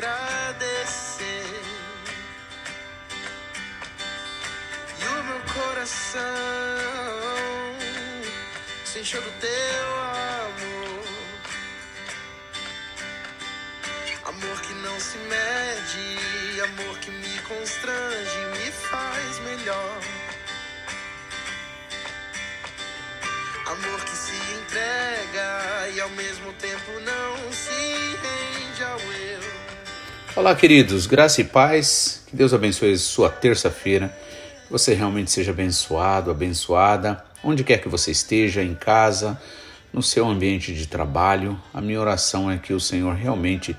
agradecer. E o meu coração se encheu do teu amor. Amor que não se mede, amor que me constrange, me faz melhor. Amor que se entrega e ao mesmo tempo não se rende ao eu. Olá, queridos, graça e paz. Que Deus abençoe sua terça-feira. Que você realmente seja abençoado, abençoada, onde quer que você esteja, em casa, no seu ambiente de trabalho. A minha oração é que o Senhor realmente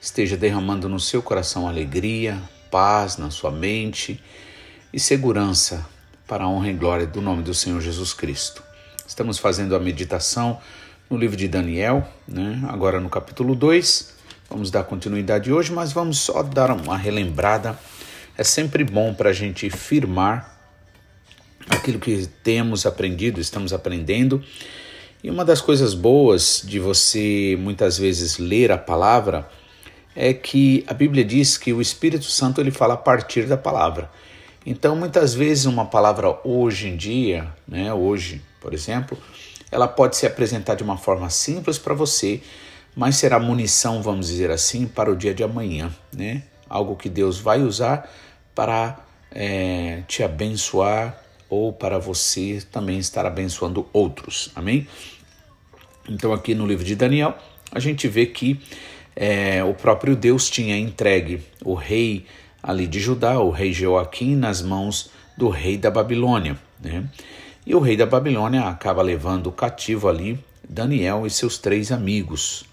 esteja derramando no seu coração alegria, paz na sua mente e segurança para a honra e glória do nome do Senhor Jesus Cristo. Estamos fazendo a meditação no livro de Daniel, né? agora no capítulo 2. Vamos dar continuidade hoje, mas vamos só dar uma relembrada. É sempre bom para a gente firmar aquilo que temos aprendido, estamos aprendendo. E uma das coisas boas de você muitas vezes ler a palavra é que a Bíblia diz que o Espírito Santo ele fala a partir da palavra. Então, muitas vezes uma palavra hoje em dia, né, hoje, por exemplo, ela pode se apresentar de uma forma simples para você, mas será munição, vamos dizer assim, para o dia de amanhã, né? Algo que Deus vai usar para é, te abençoar ou para você também estar abençoando outros, amém? Então, aqui no livro de Daniel, a gente vê que é, o próprio Deus tinha entregue o rei ali de Judá, o rei Joaquim, nas mãos do rei da Babilônia, né? E o rei da Babilônia acaba levando cativo ali Daniel e seus três amigos,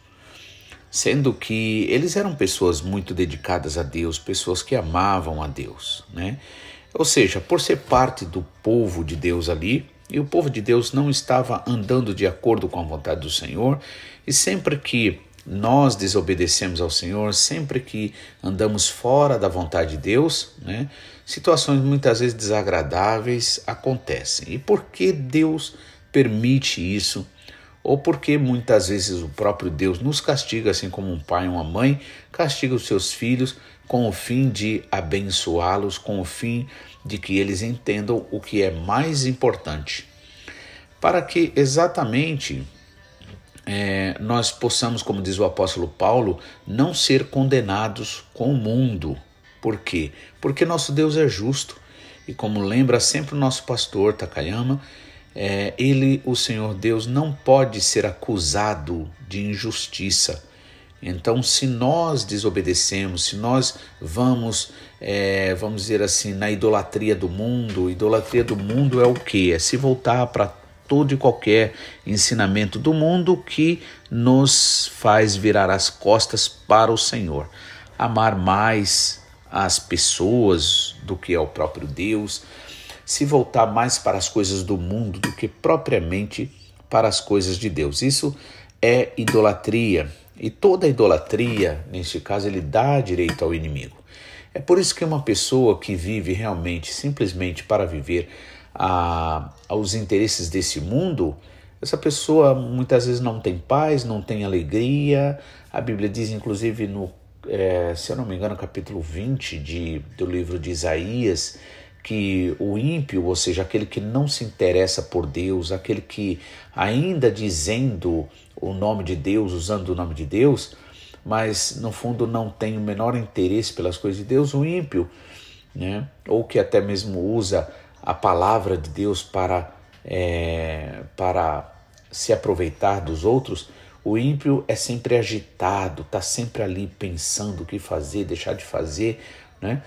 sendo que eles eram pessoas muito dedicadas a Deus, pessoas que amavam a Deus, né? Ou seja, por ser parte do povo de Deus ali, e o povo de Deus não estava andando de acordo com a vontade do Senhor, e sempre que nós desobedecemos ao Senhor, sempre que andamos fora da vontade de Deus, né, situações muitas vezes desagradáveis acontecem. E por que Deus permite isso? Ou porque muitas vezes o próprio Deus nos castiga, assim como um pai e uma mãe castiga os seus filhos com o fim de abençoá-los, com o fim de que eles entendam o que é mais importante. Para que exatamente é, nós possamos, como diz o apóstolo Paulo, não ser condenados com o mundo. Por quê? Porque nosso Deus é justo. E como lembra sempre o nosso pastor Takayama, é, ele, o Senhor Deus, não pode ser acusado de injustiça. Então, se nós desobedecemos, se nós vamos, é, vamos dizer assim, na idolatria do mundo, idolatria do mundo é o que? É se voltar para todo e qualquer ensinamento do mundo que nos faz virar as costas para o Senhor. Amar mais as pessoas do que ao próprio Deus, se voltar mais para as coisas do mundo do que propriamente para as coisas de Deus. Isso é idolatria. E toda idolatria, neste caso, ele dá direito ao inimigo. É por isso que uma pessoa que vive realmente, simplesmente para viver, a, aos interesses desse mundo, essa pessoa muitas vezes não tem paz, não tem alegria. A Bíblia diz, inclusive, no, é, se eu não me engano, capítulo 20 de, do livro de Isaías, que o ímpio, ou seja, aquele que não se interessa por Deus, aquele que ainda dizendo o nome de Deus, usando o nome de Deus, mas no fundo não tem o menor interesse pelas coisas de Deus, o ímpio, né? ou que até mesmo usa a palavra de Deus para, é, para se aproveitar dos outros, o ímpio é sempre agitado, está sempre ali pensando o que fazer, deixar de fazer, né?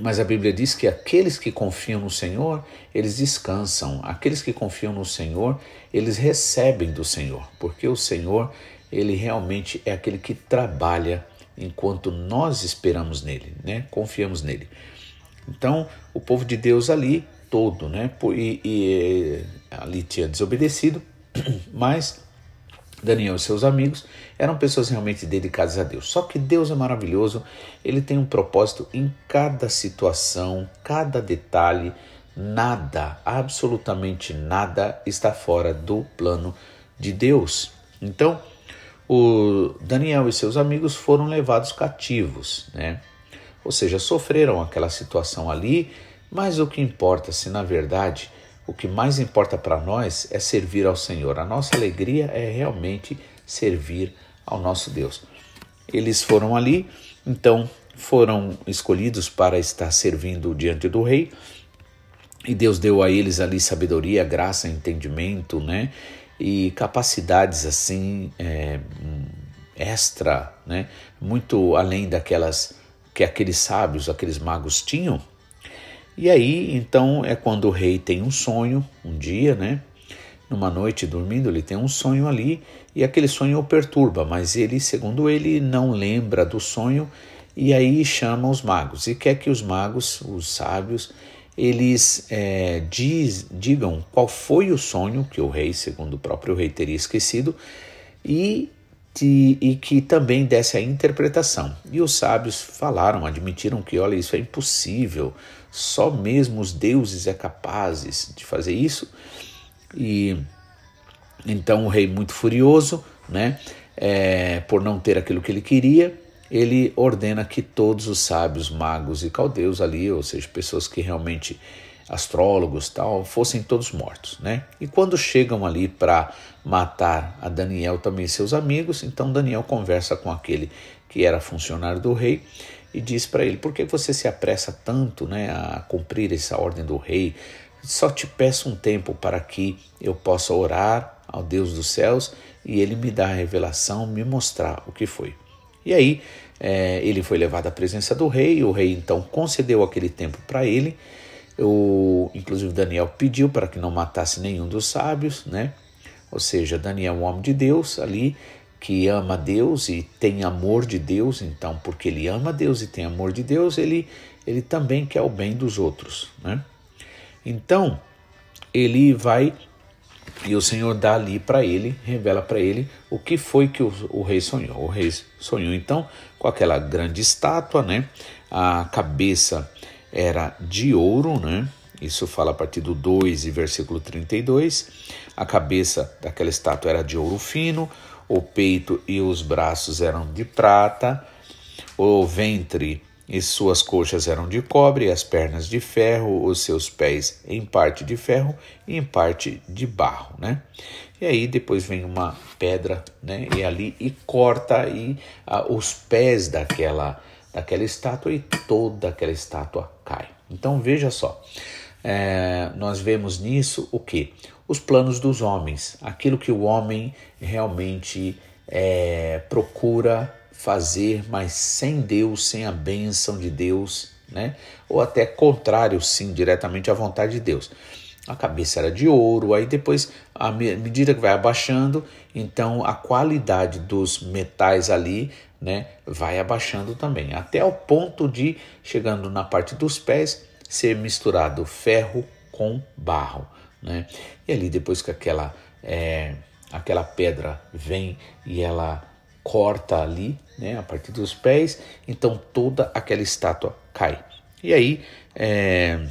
Mas a Bíblia diz que aqueles que confiam no Senhor, eles descansam. Aqueles que confiam no Senhor, eles recebem do Senhor, porque o Senhor, ele realmente é aquele que trabalha enquanto nós esperamos nele, né? Confiamos nele. Então, o povo de Deus ali todo, né? E, e ali tinha desobedecido, mas Daniel e seus amigos eram pessoas realmente dedicadas a Deus. Só que Deus é maravilhoso, ele tem um propósito em cada situação, cada detalhe, nada, absolutamente nada está fora do plano de Deus. Então, o Daniel e seus amigos foram levados cativos, né? Ou seja, sofreram aquela situação ali, mas o que importa, se na verdade o que mais importa para nós é servir ao Senhor. A nossa alegria é realmente servir ao nosso Deus. Eles foram ali, então foram escolhidos para estar servindo diante do rei. E Deus deu a eles ali sabedoria, graça, entendimento, né? E capacidades assim é, extra, né? Muito além daquelas que aqueles sábios, aqueles magos tinham. E aí, então, é quando o rei tem um sonho, um dia, né? Numa noite dormindo, ele tem um sonho ali e aquele sonho o perturba, mas ele, segundo ele, não lembra do sonho e aí chama os magos e quer que os magos, os sábios, eles é, diz, digam qual foi o sonho que o rei, segundo o próprio rei, teria esquecido e, de, e que também desse a interpretação. E os sábios falaram, admitiram que, olha, isso é impossível, só mesmo os deuses é capazes de fazer isso. E então o rei, muito furioso, né, é, por não ter aquilo que ele queria, ele ordena que todos os sábios, magos e caldeus ali, ou seja, pessoas que realmente astrólogos tal, fossem todos mortos, né? E quando chegam ali para matar a Daniel também seus amigos, então Daniel conversa com aquele que era funcionário do rei e diz para ele: "Por que você se apressa tanto, né, a cumprir essa ordem do rei? Só te peço um tempo para que eu possa orar ao Deus dos céus e ele me dá a revelação, me mostrar o que foi." E aí é, ele foi levado à presença do rei, o rei então concedeu aquele tempo para ele. O, inclusive Daniel pediu para que não matasse nenhum dos sábios, né? Ou seja, Daniel um homem de Deus ali que ama Deus e tem amor de Deus, então porque ele ama Deus e tem amor de Deus, ele ele também quer o bem dos outros, né? Então, ele vai e o Senhor dá ali para ele, revela para ele o que foi que o, o, rei sonhou. O rei sonhou então com aquela grande estátua, né? A cabeça era de ouro, né? Isso fala a partir do 2 e versículo 32. A cabeça daquela estátua era de ouro fino, o peito e os braços eram de prata, o ventre e suas coxas eram de cobre, as pernas de ferro, os seus pés em parte de ferro e em parte de barro, né? E aí depois vem uma pedra, né? E ali e corta e ah, os pés daquela daquela estátua e toda aquela estátua cai. Então veja só, é, nós vemos nisso o que? Os planos dos homens, aquilo que o homem realmente é, procura fazer, mas sem Deus, sem a bênção de Deus, né? Ou até contrário, sim, diretamente à vontade de Deus. A cabeça era de ouro, aí depois, à medida que vai abaixando, então a qualidade dos metais ali, né, vai abaixando também, até o ponto de, chegando na parte dos pés, ser misturado ferro com barro, né? E ali depois que aquela, é, aquela pedra vem e ela corta ali, né, a partir dos pés, então toda aquela estátua cai. E aí é,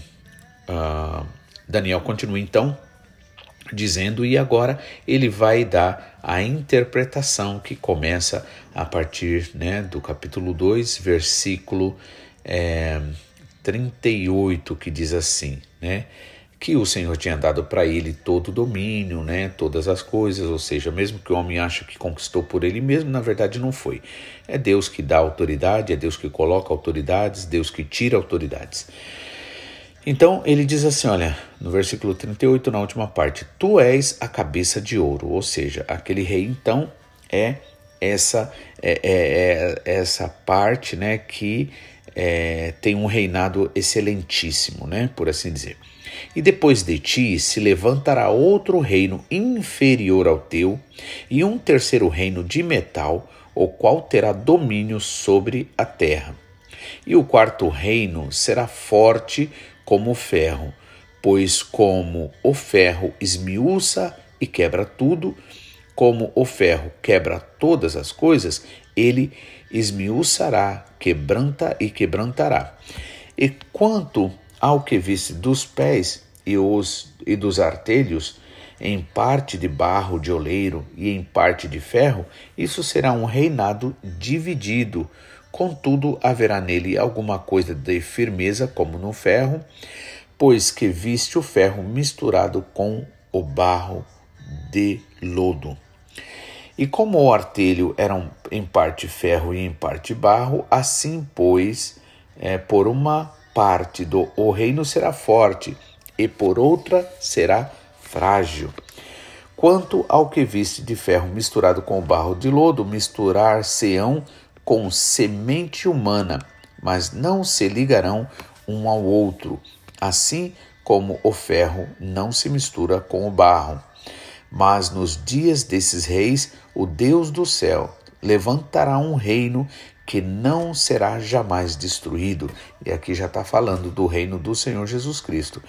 uh, Daniel continua então dizendo, e agora ele vai dar a interpretação que começa a partir né, do capítulo 2, versículo é, 38, que diz assim, né? que o Senhor tinha dado para ele todo o domínio, né, todas as coisas, ou seja, mesmo que o homem ache que conquistou por ele mesmo, na verdade não foi. É Deus que dá autoridade, é Deus que coloca autoridades, Deus que tira autoridades. Então ele diz assim: olha, no versículo 38, na última parte, tu és a cabeça de ouro, ou seja, aquele rei então é essa é, é, é essa parte né, que é, tem um reinado excelentíssimo, né, por assim dizer. E depois de ti se levantará outro reino inferior ao teu, e um terceiro reino de metal, o qual terá domínio sobre a terra. E o quarto reino será forte como o ferro, pois como o ferro esmiuça e quebra tudo, como o ferro quebra todas as coisas, ele esmiuçará, quebranta e quebrantará. E quanto ao que visse dos pés e, os, e dos artelhos, em parte de barro de oleiro e em parte de ferro, isso será um reinado dividido. Contudo, haverá nele alguma coisa de firmeza, como no ferro, pois que viste o ferro misturado com o barro de lodo. E como o artelho era em parte ferro e em parte barro, assim, pois, é, por uma parte do o reino será forte, e por outra será frágil. Quanto ao que viste de ferro misturado com o barro de lodo, misturar-se-ão com semente humana, mas não se ligarão um ao outro, assim como o ferro não se mistura com o barro. Mas nos dias desses reis, o Deus do céu levantará um reino que não será jamais destruído. E aqui já está falando do reino do Senhor Jesus Cristo.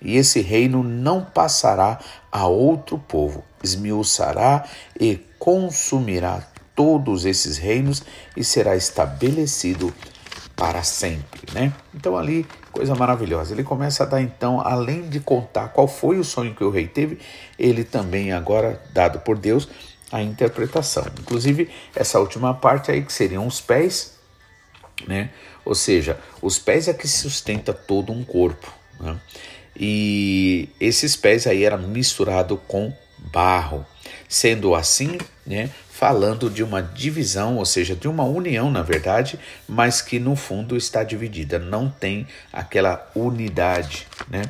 E esse reino não passará a outro povo, esmiuçará e consumirá todos esses reinos e será estabelecido para sempre, né? Então ali, coisa maravilhosa. Ele começa a dar então, além de contar qual foi o sonho que o rei teve, ele também agora dado por Deus a interpretação. Inclusive essa última parte aí que seriam os pés, né? Ou seja, os pés é que sustenta todo um corpo, né? E esses pés aí eram misturados com barro. Sendo assim, né, falando de uma divisão, ou seja, de uma união, na verdade, mas que no fundo está dividida, não tem aquela unidade, né?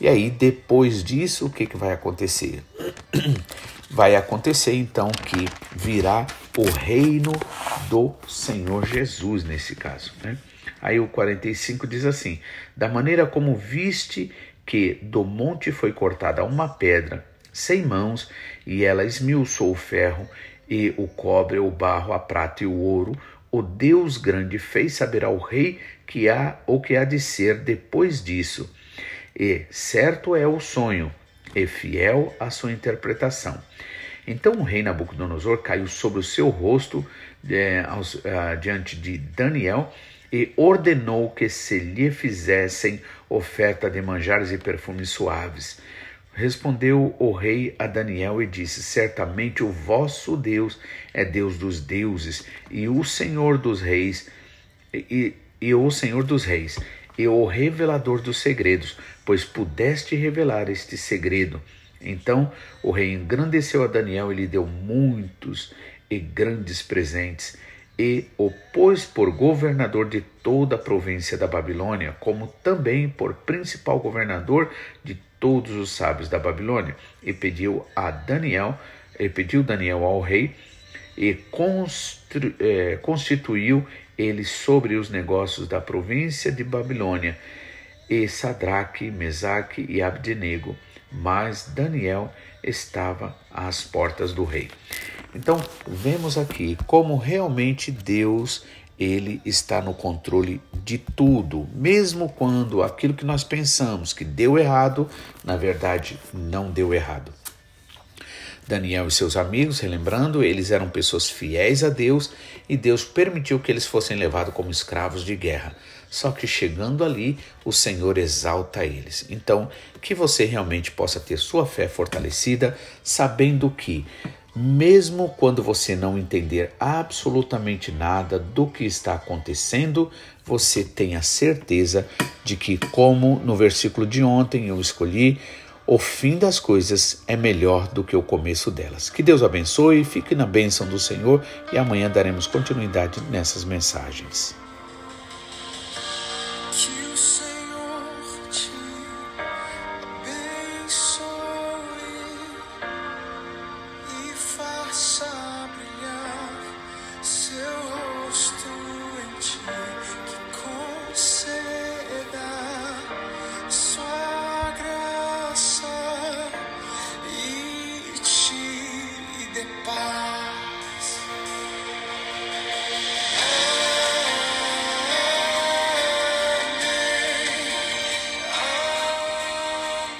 E aí, depois disso, o que, que vai acontecer? Vai acontecer então que virá o reino do Senhor Jesus, nesse caso, né? Aí o 45 diz assim: Da maneira como viste que do monte foi cortada uma pedra sem mãos, e ela esmiuçou o ferro e o cobre, o barro, a prata e o ouro, o Deus grande fez saber ao rei que há ou que há de ser depois disso. E certo é o sonho, e fiel a sua interpretação. Então o rei Nabucodonosor caiu sobre o seu rosto é, aos, uh, diante de Daniel e ordenou que se lhe fizessem oferta de manjares e perfumes suaves. Respondeu o rei a Daniel e disse: Certamente o vosso Deus é Deus dos deuses e o Senhor dos reis, e, e o Senhor dos reis, e o revelador dos segredos, pois pudeste revelar este segredo. Então o rei engrandeceu a Daniel e lhe deu muitos e grandes presentes, e o pôs por governador de toda a província da Babilônia, como também por principal governador de todos os sábios da Babilônia, e pediu a Daniel, e pediu Daniel ao rei, e é, constituiu ele sobre os negócios da província de Babilônia, e Sadraque, Mesaque e Abdenego, mas Daniel estava às portas do rei. Então, vemos aqui como realmente Deus ele está no controle de tudo, mesmo quando aquilo que nós pensamos que deu errado, na verdade não deu errado. Daniel e seus amigos, relembrando, eles eram pessoas fiéis a Deus e Deus permitiu que eles fossem levados como escravos de guerra. Só que chegando ali, o Senhor exalta eles. Então, que você realmente possa ter sua fé fortalecida, sabendo que mesmo quando você não entender absolutamente nada do que está acontecendo, você tenha certeza de que, como no versículo de ontem eu escolhi, o fim das coisas é melhor do que o começo delas. Que Deus abençoe, fique na bênção do Senhor e amanhã daremos continuidade nessas mensagens.